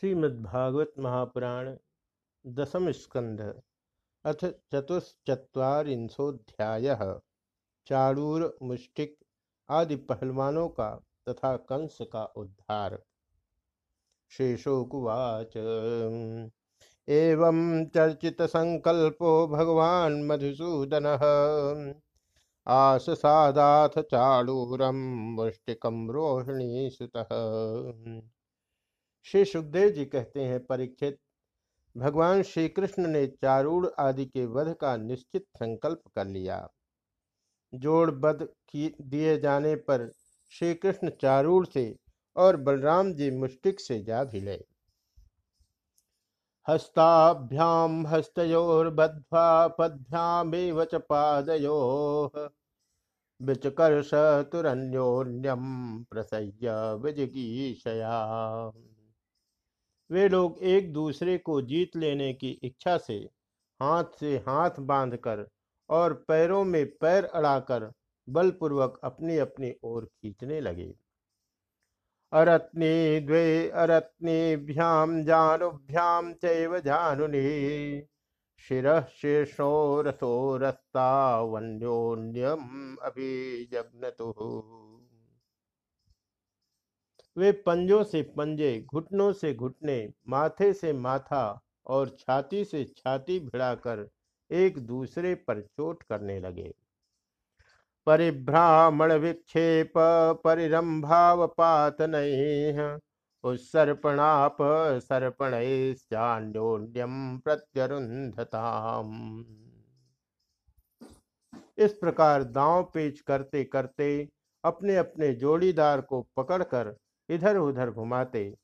श्रीमद्भागवत महापुराण दसम स्कंध अथ चतुश्चत्वारिंशोध्याय चाड़ूर, मुष्टिक आदि पहलवानों का तथा कंस का उद्धार। शेषोकुवाच, एवं चर्चित संकल्पो भगवान मधुसूदन। आससादाथ चाड़ूरम मुष्टिकम रोहिणी सुतः श्री सुखदेव जी कहते हैं, परीक्षित, भगवान श्री कृष्ण ने चारूढ़ आदि के वध का निश्चित संकल्प कर लिया। जोड़ बध दिए जाने पर श्री कृष्ण चारूढ़ से और बलराम जी मुष्टिक से जा भिले। हस्ताभ्याम हस्तोर्बद्ध्वा पद्भ्यामेव च पादयो विचकर्ष तुरन्योन्यम प्रसह्य विजगीषया। वे लोग एक दूसरे को जीत लेने की इच्छा से हाथ से हाथ बांधकर और पैरों में पैर अड़ाकर बलपूर्वक अपनी अपनी ओर खींचने लगे। अरत्नी द्वे अरत्नीभ्याम जानुभ्याम चैव जानुनि। शिर शीर्षो रसो रस्ता वन्योन्यम अभिजग्नतु। वे पंजों से पंजे, घुटनों से घुटने, माथे से माथा और छाती से छाती भिड़ाकर एक दूसरे पर चोट करने लगे। परिभ्रामण विक्षेप परिरंभावपात उत्सर्पणाप सर्पणोन्यम प्रत्यरुंधताम इस प्रकार दांव पेच करते करते अपने अपने जोड़ीदार को पकड़कर इधर उधर घुमाते,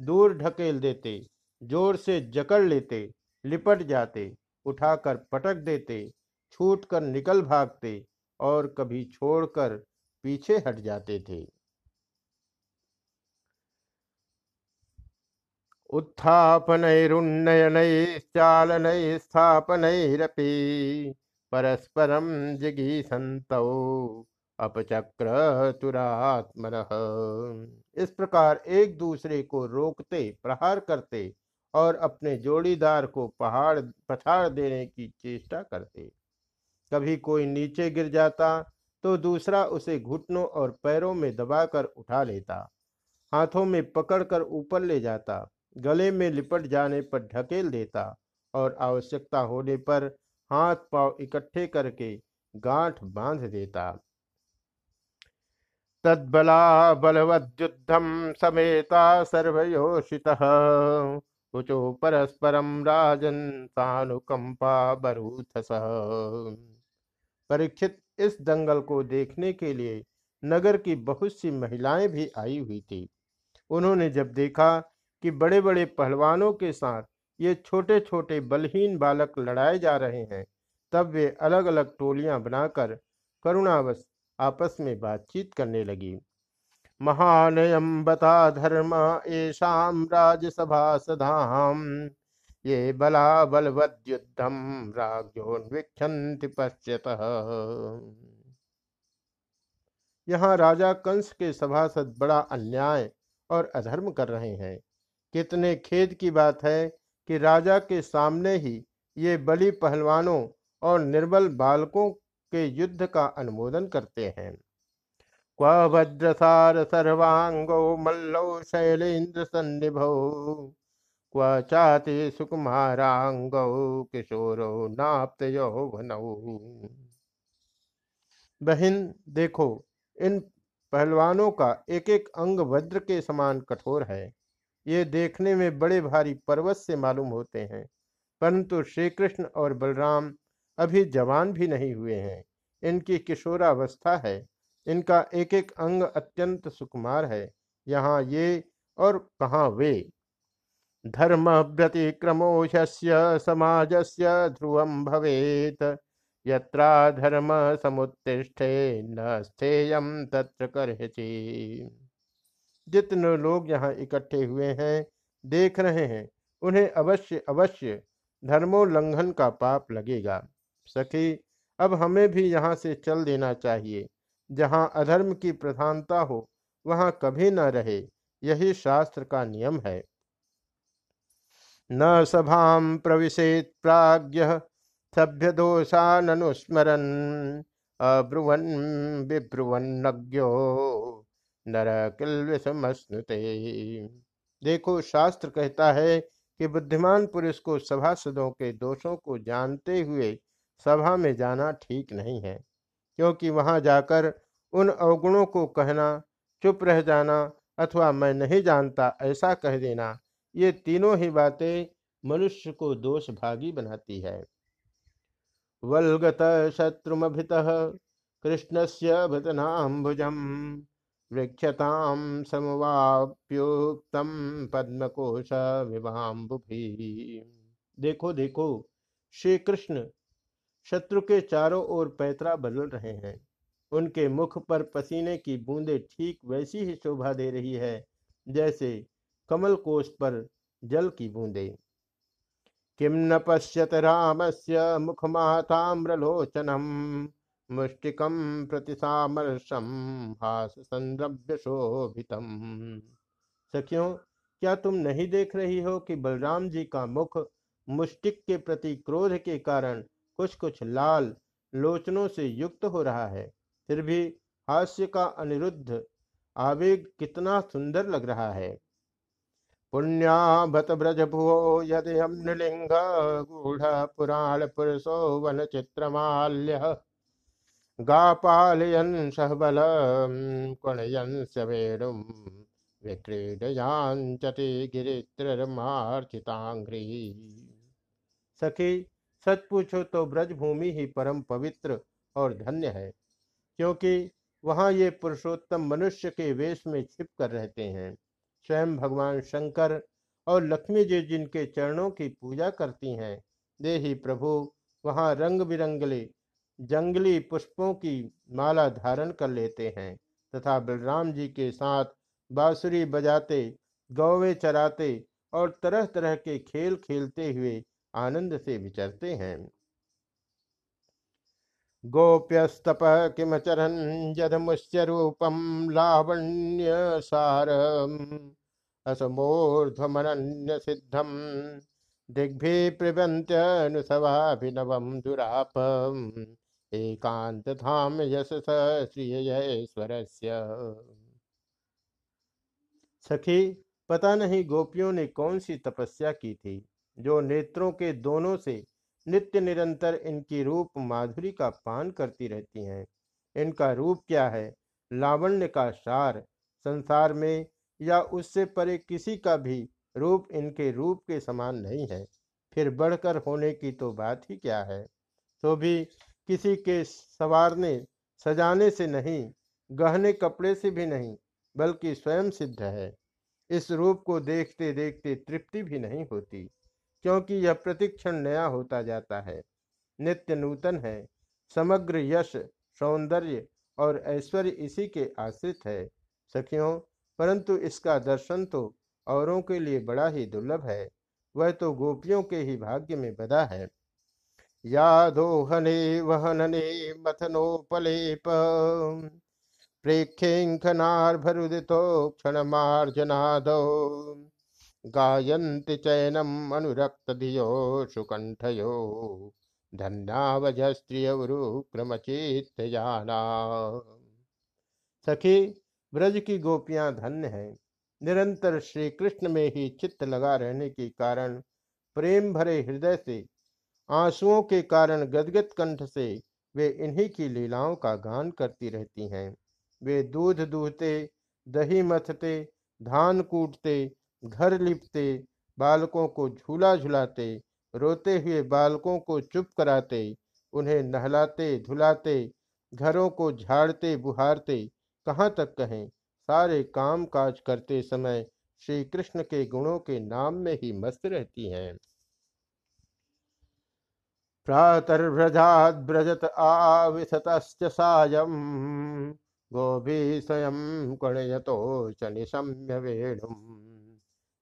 दूर ढकेल देते, ज़ोर से जकड़ लेते, लिपट जाते, उठाकर पटक देते छूट कर निकल भागते और कभी छोड़कर पीछे हट जाते थे। उत्थापनैरुन्नयनैश्चालन स्थापनैरपि परस्परम जिगी संतौ अपचक्र तुरात्मन इस प्रकार एक दूसरे को रोकते, प्रहार करते और अपने जोड़ीदार को पहाड़, पछाड़ देने की चेष्टा करते। कभी कोई नीचे गिर जाता तो दूसरा उसे घुटनों और पैरों में दबाकर उठा लेता। हाथों में पकड़कर ऊपर ले जाता, गले में लिपट जाने पर ढकेल देता और आवश्यकता होने पर हाथ पाँव इकट्ठे करके गांठ बाँध देता। तद्बला बलवद्युद्धम समेता सर्वयोषितः। कुचो परस्परम राजन सानुकंपा बरूथस। परीक्षित इस दंगल को देखने के लिए नगर की बहुत सी महिलाएँ भी आई हुई थी। उन्होंने जब देखा कि बड़े बड़े पहलवानों के साथ ये छोटे छोटे बलहीन बालक लड़ाए जा रहे हैं, तब वे अलग अलग टोलियाँ बनाकर करुणावश आपस में बातचीत करने लगी। महानयम बता धर्म येषाम राज्यसभा सधाम। ये बला बलवद्युद्धम राज्योन्वीक्षन्ति पश्यत। यहाँ राजा कंस के सभासद बड़ा अन्याय और अधर्म कर रहे हैं। कितने खेद की बात है कि राजा के सामने ही ये बलि पहलवानों और निर्बल बालकों के युद्ध का अनुमोदन करते हैं। क्व भद्रसार सर्वांगो मल्लौ शैलेन्द्र सन्निभौ, क्व चाति सुकुमारांगौ किशोरो नाप्त यौवनौ बहन, देखो, इन पहलवानों का एक एक अंग वज्र के समान कठोर है। ये देखने में बड़े भारी पर्वत से मालूम होते हैं, परंतु श्री कृष्ण और बलराम अभी जवान भी नहीं हुए हैं। इनकी किशोरावस्था है। इनका एक एक अंग अत्यंत सुकुमार है। यहाँ ये और कहाँ वे? धर्म व्यतिक्रमो समाज से ध्रुव भवेत। यत्रा धर्म समुत्तिष्ठे न स्थेयम तत्र करहचि। जितने लोग यहाँ इकट्ठे हुए हैं, देख रहे हैं, उन्हें अवश्य अवश्य धर्मोल्लंघन का पाप लगेगा। सखी अब हमें भी यहाँ से चल देना चाहिए। जहाँ अधर्म की प्रधानता हो, वहाँ कभी न रहे, यही शास्त्र का नियम है। न सभा प्रविशेत प्राज्ञ, सभ्य दोषानुस्मरन अब्रुवन विब्रुवन्नज्ञो नर किलविषमस्नुते देखो, शास्त्र कहता है कि बुद्धिमान पुरुष को सभासदों के दोषों को जानते हुए सभा में जाना ठीक नहीं है, क्योंकि वहाँ जाकर उन अवगुणों को कहना, चुप रह जाना अथवा मैं नहीं जानता, ऐसा कह देना, ये तीनों ही बातें मनुष्य को दोष भागी बनाती है। वलगत शत्रुमभित कृष्ण से भतनाभुजम वृक्षताम समवाप्योक्तम पद्मकोश विवाम्बुभी। देखो देखो श्री कृष्ण शत्रु के चारों ओर पैतरा बदल रहे हैं। उनके मुख पर पसीने की बूंदें ठीक वैसी ही शोभा दे रही है, जैसे कमल कोष पर जल की बूंदें। किम न पश्यत राम से मुखमाताम्रलोचनम मुष्टिकम प्रतिसामर्शम हास संद्रव्य शोभितम सखियों, क्या तुम नहीं देख रही हो कि बलराम जी का मुख मुष्टिक के प्रति क्रोध के कारण कुछ कुछ लाल लोचनों से युक्त हो रहा है। फिर भी हास्य का अनिरुद्ध आवेग कितना सुंदर लग रहा है। पुण्याभत ब्रज भुवो यदयम नृलिंग गूढ़ पुराण पुरुषो वन चित्रमाल्य गापालयन सहबल कुणयन विक्रीडयाचति सखी सच पूछो तो ब्रजभूमि ही परम पवित्र और धन्य है, क्योंकि वहाँ ये पुरुषोत्तम मनुष्य के वेश में छिप कर रहते हैं। स्वयं भगवान शंकर और लक्ष्मी जी जिनके चरणों की पूजा करती हैं दे ही प्रभु वहाँ रंग बिरंगले जंगली पुष्पों की माला धारण कर लेते हैं तथा बलराम जी के साथ बांसुरी बजाते, गौवे चराते और तरह तरह के खेल खेलते हुए आनंद से विचरते हैं। गोप्यस्तप किमचरन् यदमुष्य रूपम लावण्य सार असमूर्ध्वमनन्य सिद्धम दिग्भि प्रिबन्त्यनुसवाभिनवम दुराप एकांत धाम यशस श्रीयश्वरस्य सखी, पता नहीं गोपियों ने कौन सी तपस्या की थी? जो नेत्रों के दोनों से नित्य निरंतर इनकी रूप माधुरी का पान करती रहती हैं। इनका रूप क्या है? लावण्य का सार, संसार में या उससे परे किसी का भी रूप इनके रूप के समान नहीं है। फिर बढ़कर होने की तो बात ही क्या है? तो भी किसी के सवारने, सजाने से नहीं, गहने कपड़े से भी नहीं, बल्कि स्वयं सिद्ध है। इस रूप को देखते देखते तृप्ति भी नहीं होती। क्योंकि यह प्रतिक्षण नया होता जाता है। नित्य नूतन है, समग्र यश, सौंदर्य और ऐश्वर्य इसी के आश्रित है। सखियों, परंतु इसका दर्शन तो औरों के लिए बड़ा ही दुर्लभ है, वह तो गोपियों के ही भाग्य में बदा है। यादोहने वहनने मथनोपलेप क्षण मार्जनादो गायन्ति चैनम अनुरक्त धियो सुकंठयो जाना सखी, ब्रज की गोपियाँ धन्य है। निरंतर श्री कृष्ण में ही चित्त लगा रहने के कारण, प्रेम भरे हृदय से, आंसुओं के कारण गदगद कंठ से, वे इन्हीं की लीलाओं का गान करती रहती हैं। वे दूध दूहते, दही मथते, धान कूटते घर लिपते, बालकों को झूला झुलाते, रोते हुए बालकों को चुप कराते, उन्हें नहलाते, धुलाते, घरों को झाड़ते, बुहारते, कहाँ तक कहें, सारे काम काज करते समय श्री कृष्ण के गुणों के नाम में ही मस्त रहती हैं। प्रातर्व्रजात ब्रजत आविशत सायम गोभी स्वयं कुणयतो च वेणुम।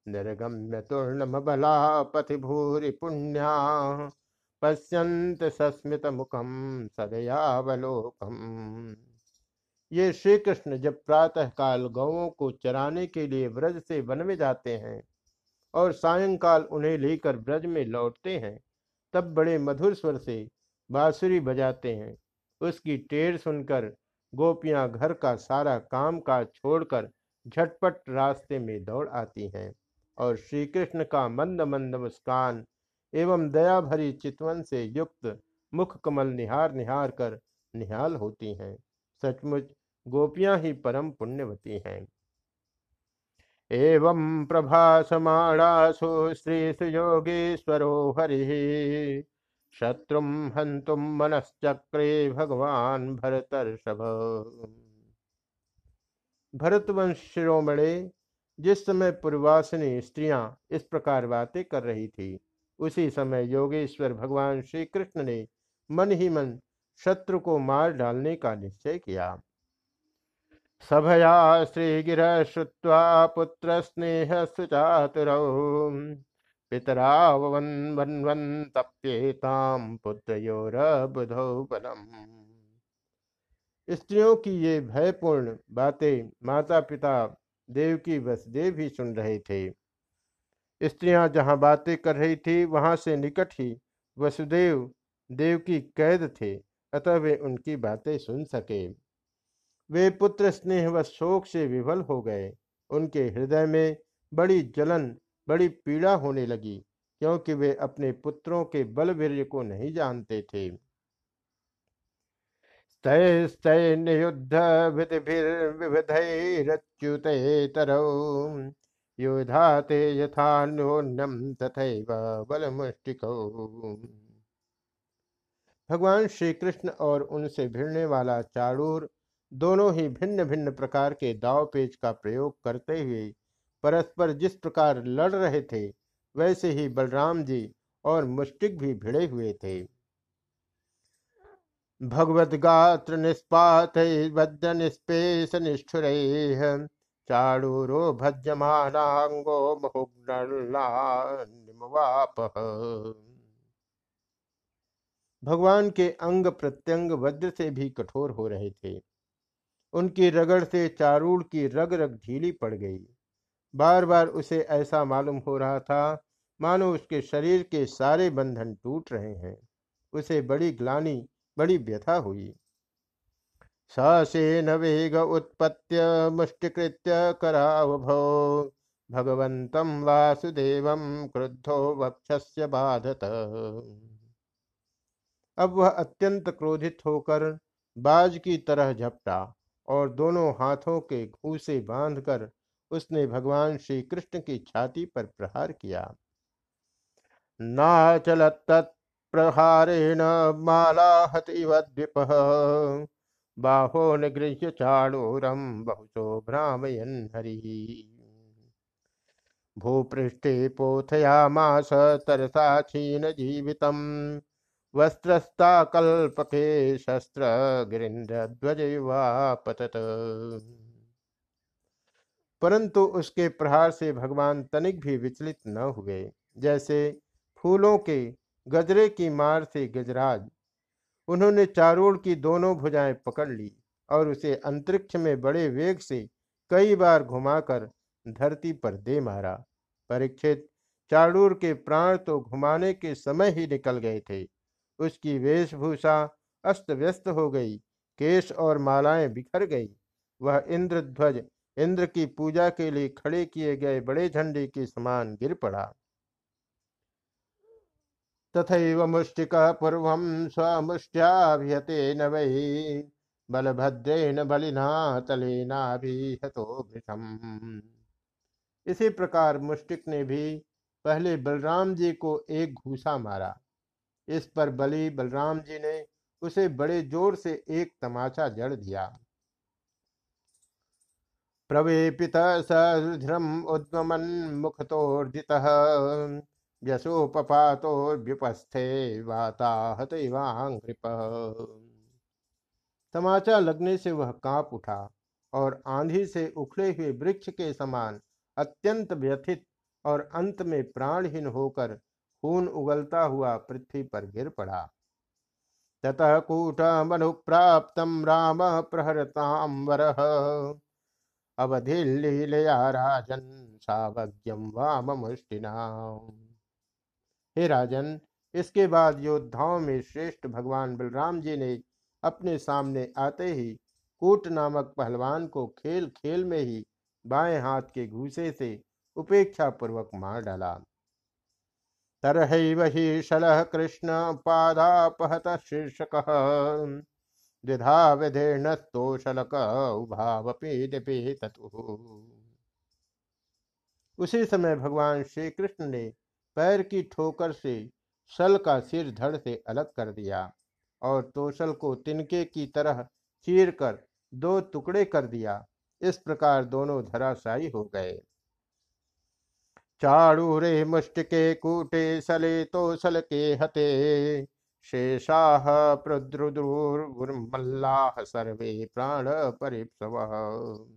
निर्गम्य तूर्णमबला पथि भूरि पुण्या पश्यंत सस्मित मुखम सदयावलोकम ये श्री कृष्ण जब प्रातः काल गौों को चराने के लिए ब्रज से वन में जाते हैं और सायंकाल उन्हें लेकर ब्रज में लौटते हैं, तब बड़े मधुर स्वर से बांसुरी बजाते हैं। उसकी टेर सुनकर गोपियाँ घर का सारा काम काज छोड़कर झटपट रास्ते में दौड़ आती हैं। और श्री कृष्ण का मंद मंद मुस्कान एवं दया भरी चितवन से युक्त मुख कमल निहार निहार कर निहाल होती हैं। सचमुच गोपियाँ ही परम पुण्यवती हैं। एवं प्रभासमाणासु श्री सुयोगेश्वरो हरि शत्रु हंतुम मनश्चक्रे भगवान भरतर्षभ। भरतवंश शिरोमणे जिस समय पूर्वासिनी स्त्रियाँ इस प्रकार बातें कर रही थी, उसी समय योगेश्वर भगवान श्री कृष्ण ने मन ही मन शत्रु को मार डालने का निश्चय किया। सभया श्रीगिर श्रुवा पुत्र स्नेह सुचातुरौ पितरावन्वन्वन्तप्येतां स्त्रियों की ये भयपूर्ण बातें माता पिता देवकी वसुदेव भी सुन रहे थे। स्त्रियाँ जहाँ बातें कर रही थी, वहाँ से निकट ही वसुदेव देव की कैद थे, अतः वे उनकी बातें सुन सके। वे पुत्र स्नेह व शोक से विफल हो गए। उनके हृदय में बड़ी जलन, बड़ी पीड़ा होने लगी, क्योंकि वे अपने पुत्रों के बलवीर्य को नहीं जानते थे। युद्ध युधाते यथान्योन्यम तथैव बलमुष्टिको। भगवान श्री कृष्ण और उनसे भिड़ने वाला चारूर दोनों ही भिन्न भिन्न प्रकार के दाव पेच का प्रयोग करते हुए परस्पर जिस प्रकार लड़ रहे थे, वैसे ही बलराम जी और मुष्टिक भी भिड़े हुए थे। भगवत गात्र निष्पात बद्ध निष्पेश निष्ठुर चाड़ूरो भज्यमानांगो भगवान के अंग प्रत्यंग वज्र से भी कठोर हो रहे थे। उनकी रगड़ से चारूड़ की रग रग ढीली पड़ गई। बार बार उसे ऐसा मालूम हो रहा था, मानो उसके शरीर के सारे बंधन टूट रहे हैं। उसे बड़ी ग्लानी बड़ी व्यथा हुई। ससेन वेग उत्पत्य मुष्टिकृत्य करावभो भगवंतम वासुदेव क्रुद्धो वक्षस्य बाधत। अब वह अत्यंत क्रोधित होकर बाज की तरह झपटा और दोनों हाथों के घूसे बांधकर उसने भगवान श्री कृष्ण की छाती पर प्रहार किया। नाचल तत्प्रहारेण मालाहतिव बाहो निगृह्य चाणूरम बहुशो भ्रामयन हरि। भूपृष्ठे पोथयामास तरसा क्षीण जीवितम वस्त्रस्ता कल्पके शस्त्र गिरीन्द्र ध्वज पतत परंतु उसके प्रहार से भगवान तनिक भी विचलित न हुए। जैसे फूलों के गजरे की मार से गजराज। उन्होंने चारोड़ की दोनों भुजाएँ पकड़ ली और उसे अंतरिक्ष में बड़े वेग से कई बार घुमाकर धरती पर दे मारा। परीक्षित, चारूर के प्राण तो घुमाने के समय ही निकल गए थे। उसकी वेशभूषा अस्त व्यस्त हो गई, केश और मालाएँ बिखर गई। वह इंद्रध्वज, इंद्र की पूजा के लिए खड़े किए गए बड़े झंडे के समान गिर पड़ा। तथा मुष्टिक पूर्व स्वमुष्ट्याभिहते न वही बलभद्रेण बलिना तलेना भी हतो इसी प्रकार मुष्टिक ने भी पहले बलराम जी को एक घूसा मारा। इस पर बलि बलराम जी ने उसे बड़े ज़ोर से एक तमाचा जड़ दिया। प्रवेपित सरुधिरम उद्गमन मुखतोर्जितः। व्यसोपपातोर्व्युपस्थे वाताहत इवांग्रिप तमाचा लगने से वह काँप उठा और आंधी से उखड़े हुए वृक्ष के समान अत्यंत व्यथित और अंत में प्राणहीन होकर खून उगलता हुआ पृथ्वी पर गिर पड़ा। ततः कूट मनु प्राप्त राम प्रहरताम अवधि लीलया राजन सावज्ञम वाम मुष्टिना हे राजन, इसके बाद योद्धाओं में श्रेष्ठ भगवान बलराम जी ने अपने सामने आते ही कूट नामक पहलवान को खेल खेल में ही बाएँ हाथ के घूसे से उपेक्षा पूर्वक मार डाला। तरह वही शलह कृष्ण पादापहत शीर्षक। द्विधा विधीर्ण तोषलक उभावपी उसी समय भगवान श्री कृष्ण ने पैर की ठोकर से सल का सिर धड़ से अलग कर दिया और तोशल को तिनके की तरह चीर कर दो टुकड़े कर दिया। इस प्रकार दोनों धराशायी हो गए। चाड़ूरे मुष्टिके कूटे सले तो सल के हते। शेषाह प्रद्रुद्रुर्मल्लाह सर्वे प्राण परिप्सव।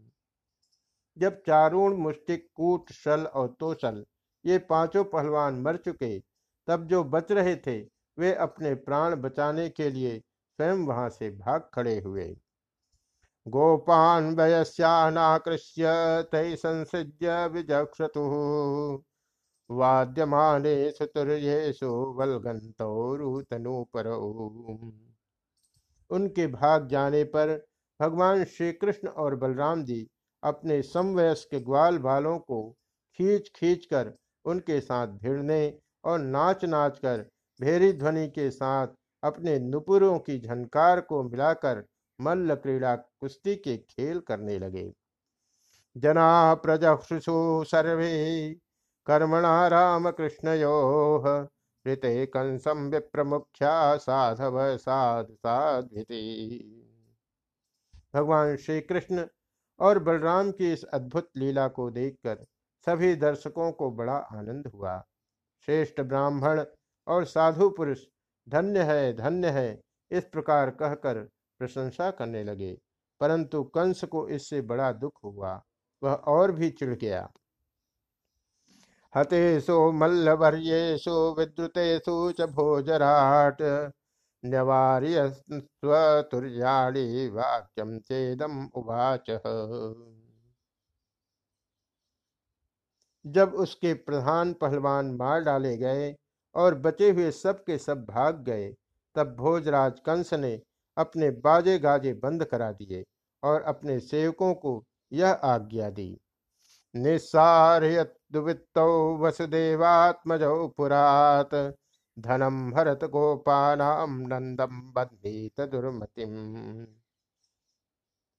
जब चारूण मुष्टिक कूट सल और तोसल ये पाँचों पहलवान मर चुके। तब जो बच रहे थे, वे अपने प्राण बचाने के लिए स्वयं वहाँ से भाग खड़े हुए। गोपान वयस्यानाकृष्य तै संसृज्य विजक्षतु। वाद्यमाने सुतुर्येषु पर उनके भाग जाने पर भगवान श्री कृष्ण और बलराम जी अपने समवयस्क ग्वाल बालों को खींच खींच कर उनके साथ भिड़ने और नाच नाच कर भेरी ध्वनि के साथ अपने नुपुरों की झनकार को मिलाकर मल्ल क्रीड़ा कुश्ती के खेल करने लगे। जना प्रजक्षुषु सर्वे कर्मणा राम कृष्णयो ऋते कंसम विप्रमुख्या साधव साध साध्विति भगवान श्री कृष्ण और बलराम की इस अद्भुत लीला को देखकर सभी दर्शकों को बड़ा आनंद हुआ। श्रेष्ठ ब्राह्मण और साधु पुरुष, धन्य है धन्य है, इस प्रकार कहकर प्रशंसा करने लगे। परंतु कंस को इससे बड़ा दुख हुआ, वह और भी चिढ़ गया। हतेषु मल्लवर्येषु विद्रुतेषु च भोजराट न्यवार्य स्वतुर्याणी वाक्यम चेदम उवाच। जब उसके प्रधान पहलवान मार डाले गए और बचे हुए सब के सब भाग गए, तब भोजराज कंस ने अपने बाजे गाजे बंद करा दिए और अपने सेवकों को यह आज्ञा दी। निस्सारयत्वित्तौ वसुदेवात्मजौ पुरात धनम भरत गोपानाम नंदम बंधीत दुर्मतिम।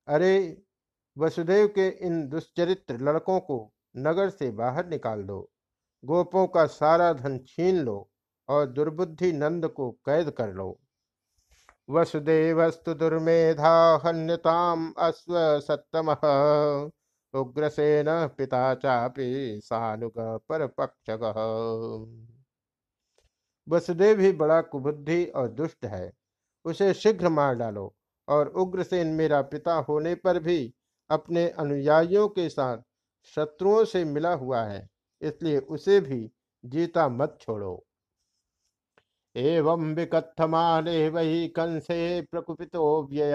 अरे, वसुदेव के इन दुश्चरित्र लड़कों को नगर से बाहर निकाल दो। गोपों का सारा धन छीन लो और दुर्बुद्धि नंद को कैद कर लो। वसुदेवस्तु दुर्मेधा हन्यताम अश्व सत्तम। उग्रसेन पिता चापी सानुग पर पक्ष वसुदेव ही बड़ा कुबुद्धि और दुष्ट है। उसे शीघ्र मार डालो और उग्रसेन मेरा पिता होने पर भी अपने अनुयायियों के साथ शत्रुओं से मिला हुआ है, इसलिए उसे भी जीता मत छोड़ो। एवं विकथमाने वही कंसे प्रकुपितो व्यय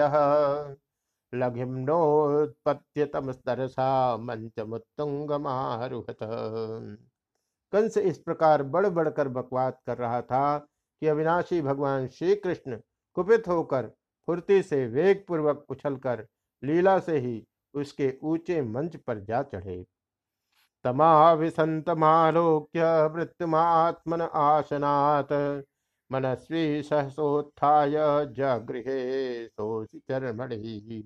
लघिम्नोत्पत्त्यतम तरसा मंच मुत्तुंग कंस इस प्रकार बढ़ बढ़कर बकवाद कर रहा था कि अविनाशी भगवान श्री कृष्ण कुपित होकर फुर्ती से वेग पूर्वक उछलकर लीला से ही उसके ऊँचे मंच पर जा चढ़े। तमाविसन्तमालोक्य मृत्युमात्मन आसनात् मनस्वी सहसोत्थाय जगृहे चरमणि।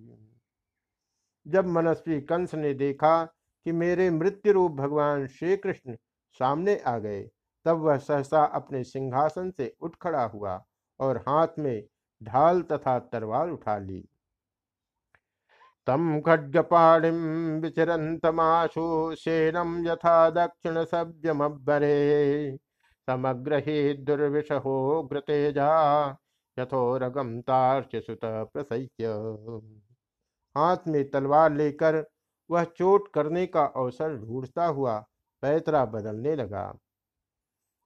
जब मनस्वी कंस ने देखा कि मेरे मृत्यु रूप भगवान श्री कृष्ण सामने आ गए, तब वह सहसा अपने सिंहासन से उठ खड़ा हुआ और हाथ में ढाल तथा तरवार उठा ली। तम खड्गपाणिम विचरन्तमाशु शेनम यथा दक्षिण सभ्यमब्बरे समग्रही दुर्विषहो घृतेजा यथोरगम तार्चसुत प्रसह्य। हाथ में तलवार लेकर वह चोट करने का अवसर ढूंढता हुआ पैतरा बदलने लगा।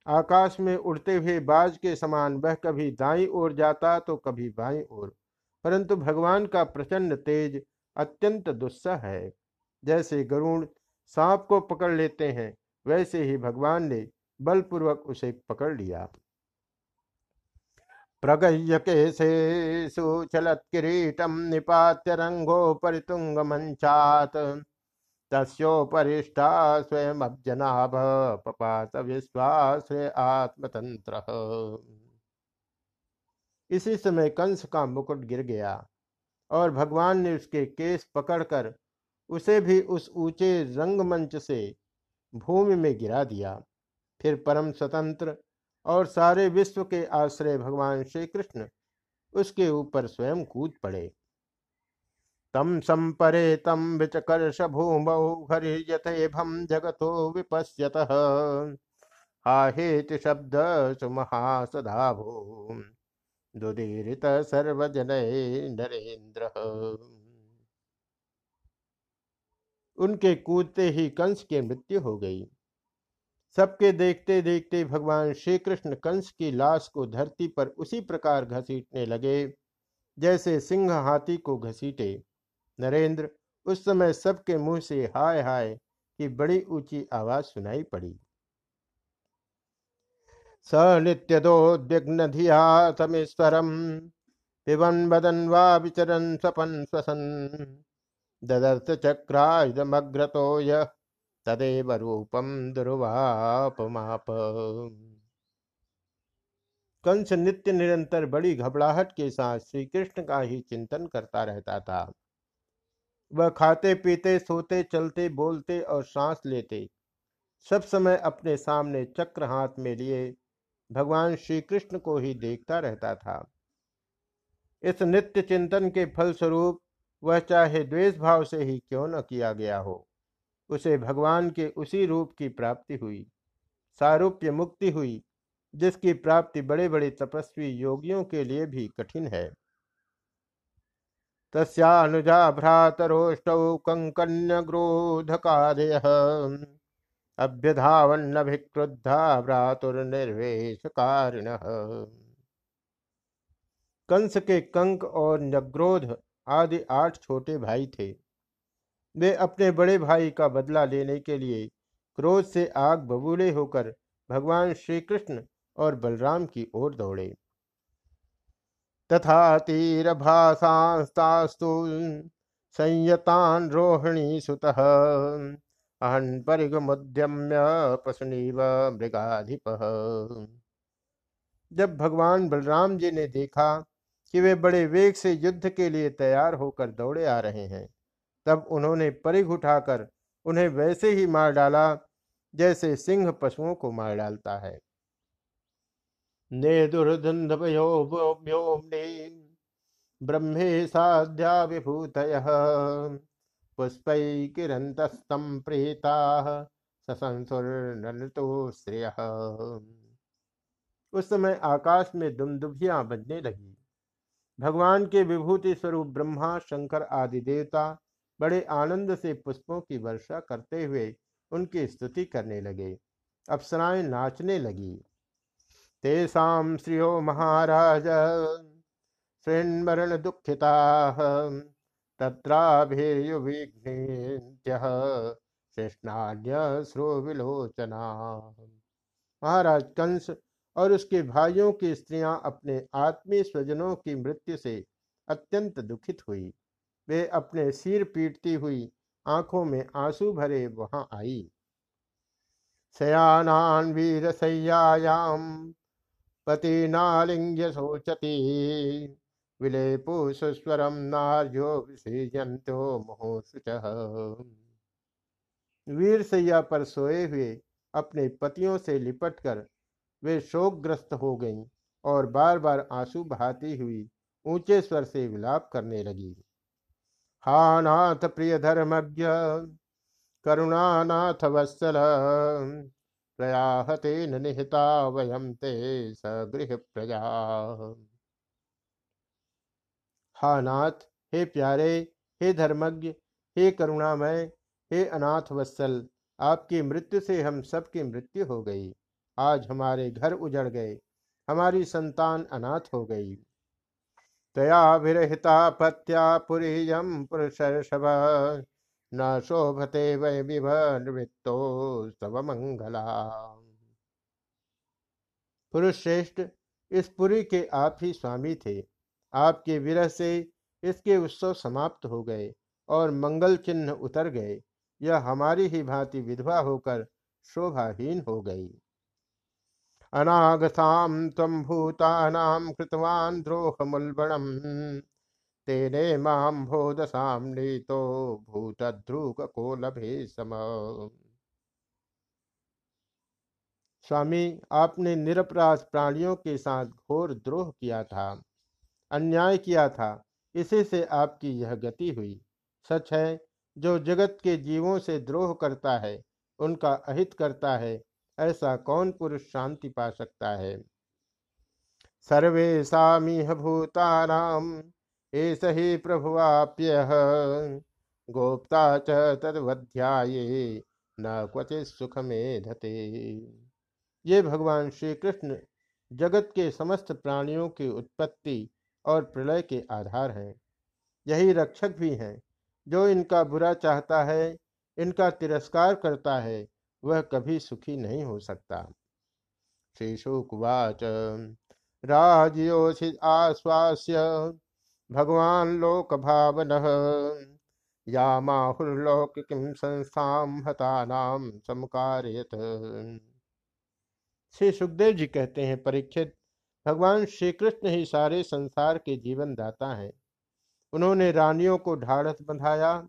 आकाश में उड़ते हुए बाज के समान वह कभी दाई ओर जाता तो कभी बाई ओर, परंतु भगवान का प्रचंड तेज अत्यंत दुस्सह है। जैसे गरुण सांप को पकड़ लेते हैं, वैसे ही भगवान ने बलपूर्वक उसे पकड़ लिया। प्रगह्य केशे सुचलत किरीटम निपात्य रंगो परितुंग मंचात तस्ोपरिष्टा स्वयं अब्जनाभ पपात विश्वास आत्मतंत्र इसी समय कंस का मुकुट गिर गया। और भगवान ने उसके केस पकड़कर उसे भी उस ऊँचे रंगमंच से भूमि में गिरा दिया। फिर परम स्वतंत्र और सारे विश्व के आश्रय भगवान श्री कृष्ण उसके ऊपर स्वयं कूद पड़े। तम संपरे तम विचकर्ष भूमौ जगतो विपश्यत। हेत शब्द सुमहासदा भूम। दुदीरित सर्वजन नरेन्द्र। उनके कूदते ही कंस की मृत्यु हो गई। सबके देखते देखते भगवान श्री कृष्ण कंस की लाश को धरती पर उसी प्रकार घसीटने लगे, जैसे सिंह हाथी को घसीटे। नरेंद्र, उस समय सबके मुँह से हाय हाय की बड़ी ऊँची आवाज़ सुनाई पड़ी। स नित्यदोद्विग्न धिया समीश्वरम पिबन बदन वा विचरन स्वपन स्वसन। ददर्थ चक्रायुधमग्रतो यः तदेव रूपम दुर्वापमाप। कंस नित्य निरंतर बड़ी घबराहट के साथ श्री कृष्ण का ही चिंतन करता रहता था। वह खाते, पीते, सोते, चलते, बोलते और सांस लेते, सब समय अपने सामने चक्र हाथ में लिए भगवान श्री कृष्ण को ही देखता रहता था। इस नित्य चिंतन के फलस्वरूप वह चाहे द्वेष भाव से ही क्यों न किया गया हो, उसे भगवान के उसी रूप की प्राप्ति हुई, सारूप्य मुक्ति हुई, जिसकी प्राप्ति बड़े बड़े तपस्वी योगियों के लिए भी कठिन है। तस्नुजा भ्रातरोष्टौ कंकन्य क्रोधकादय अभ्यधावन्नभिक्रुद्धा कंस के कंक और नग्रोध आदि आठ छोटे भाई थे। वे अपने बड़े भाई का बदला लेने के लिए क्रोध से आग बबूले होकर भगवान श्री कृष्ण और बलराम की ओर दौड़े। तथा तीर भाषास्तु संयतान रोहिणी सुत। अहन परिगमुद्यम्य पशुनीव मृगाधिप। जब भगवान बलराम जी ने देखा कि वे बड़े वेग से युद्ध के लिए तैयार होकर दौड़े आ रहे हैं, तब उन्होंने परिघ उठाकर उन्हें वैसे ही मार डाला जैसे सिंह पशुओं को मार डालता है। ने ब्रह्मे साध्या विभूत पुष्प किरंतस्तम प्रेता उस समय आकाश में दुमदुभियाँ बजने लगी। भगवान के विभूति स्वरूप ब्रह्मा, शंकर आदि देवता बड़े आनंद से पुष्पों की वर्षा करते हुए उनकी स्तुति करने लगे। अप्सराएँ नाचने लगी। तेसाम श्रियो महाराज श्रृणमरण दुखिता श्रोविलोचना महाराज कंस और उसके भाइयों की स्त्रियाँ अपने आत्मीय स्वजनों की मृत्यु से अत्यंत दुखित हुई। वे अपने सिर पीटती हुई आँखों में आँसू भरे वहाँ आई। शयानान वीर सयायाम, पति नालिंग्य सोचती। विलेपु सुस्वरम नार्यो विसृजंतो मोहुसुच वीर सैया पर सोए हुए अपने पतियों से लिपटकर वे शोकग्रस्त हो गईं और बार बार आँसू बहाती हुई ऊँचे स्वर से विलाप करने लगी। हा नाथ प्रिय धर्मज्ञ करुणानाथ वत्सल प्रयाहते निहिता वयम ते सगृह प्रजा। हा नाथ हे प्यारे, हे धर्मज्ञ, हे करुणामय, हे अनाथ वत्सल, आपकी मृत्यु से हम सबकी मृत्यु हो गई। आज हमारे घर उजड़ गए, हमारी संतान अनाथ हो गई। तया विरहिता पत्या पुरीयम पुरुषर्षभ, न शोभते वै विभवृत्तो सब मंगला। पुरुष श्रेष्ठ इस पुरी के आप ही स्वामी थे। आपके विरह से इसके उत्सव समाप्त हो गए और मंगल चिन्ह उतर गए। यह हमारी ही भांति विधवा होकर शोभाहीन हो गई। अनागताम तम भूतानाम कृतवान द्रोह मुलबणम तेने माम भोदसाम तो भूत ध्रुव को लभे सम स्वामी, आपने निरपराध प्राणियों के साथ घोर द्रोह किया था। अन्याय किया था, इसी से आपकी यह गति हुई। सच है, जो जगत के जीवों से द्रोह करता है, उनका अहित करता है, ऐसा कौन पुरुष शांति पा सकता है? सर्वेशा भूतानाम एस ही प्रभुवाप्य। गोप्ता च तदध्याये न क्वचित सुख मेधते ये भगवान श्री कृष्ण जगत के समस्त प्राणियों की उत्पत्ति और प्रलय के आधार हैं। यही रक्षक भी हैं। जो इनका बुरा चाहता है, इनका तिरस्कार करता है, वह कभी सुखी नहीं हो सकता। श्री शुकवाच राजयोषि आश्वास्य, भगवान लोक भावन या माहुर्लौकिकीं संस्था हता नाम समकारयत। श्री सुखदेव जी कहते हैं, परीक्षित भगवान श्री कृष्ण ही सारे संसार के जीवन दाता हैं। उन्होंने रानियों को ढाढ़स बंधाया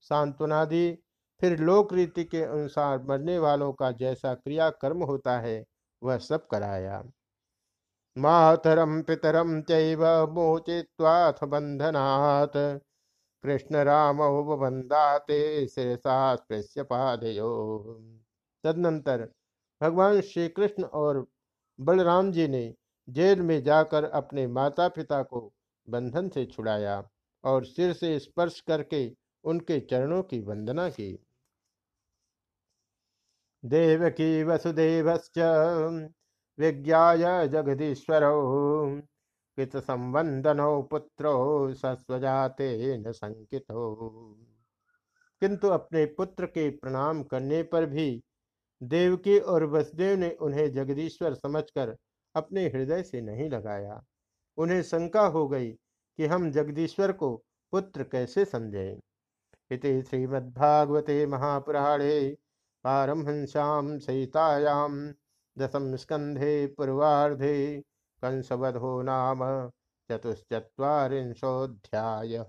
सांत्वना दी फिर लोक रीति के अनुसार मरने वालों का जैसा क्रिया कर्म होता है, वह सब कराया। मातरम पितरम चैव मोचित्वाथ बंधनात्, कृष्ण राम वंदाते शिरसा स्पृश्य पादयो। तदनंतर भगवान श्री कृष्ण और बलराम जी ने जेल में जाकर अपने माता पिता को बंधन से छुड़ाया और सिर से स्पर्श करके उनके चरणों की वंदना की। देवकी वसुदेवश्च, विज्ञाय जगदीश्वर कृत संबंधनो पुत्रो सस्वजाते न संकितो किंतु अपने पुत्र के प्रणाम करने पर भी देवकी और वसुदेव ने उन्हें जगदीश्वर समझकर अपने हृदय से नहीं लगाया। उन्हें शंका हो गई कि हम जगदीश्वर को पुत्र कैसे समझें। इति श्रीमद्भागवते महापुराणे पारमहंस्याम सहितायाम दशम स्कंधे पूर्वाधे कंसवधो नाम चतुश्चत्वारिंशोऽध्यायः।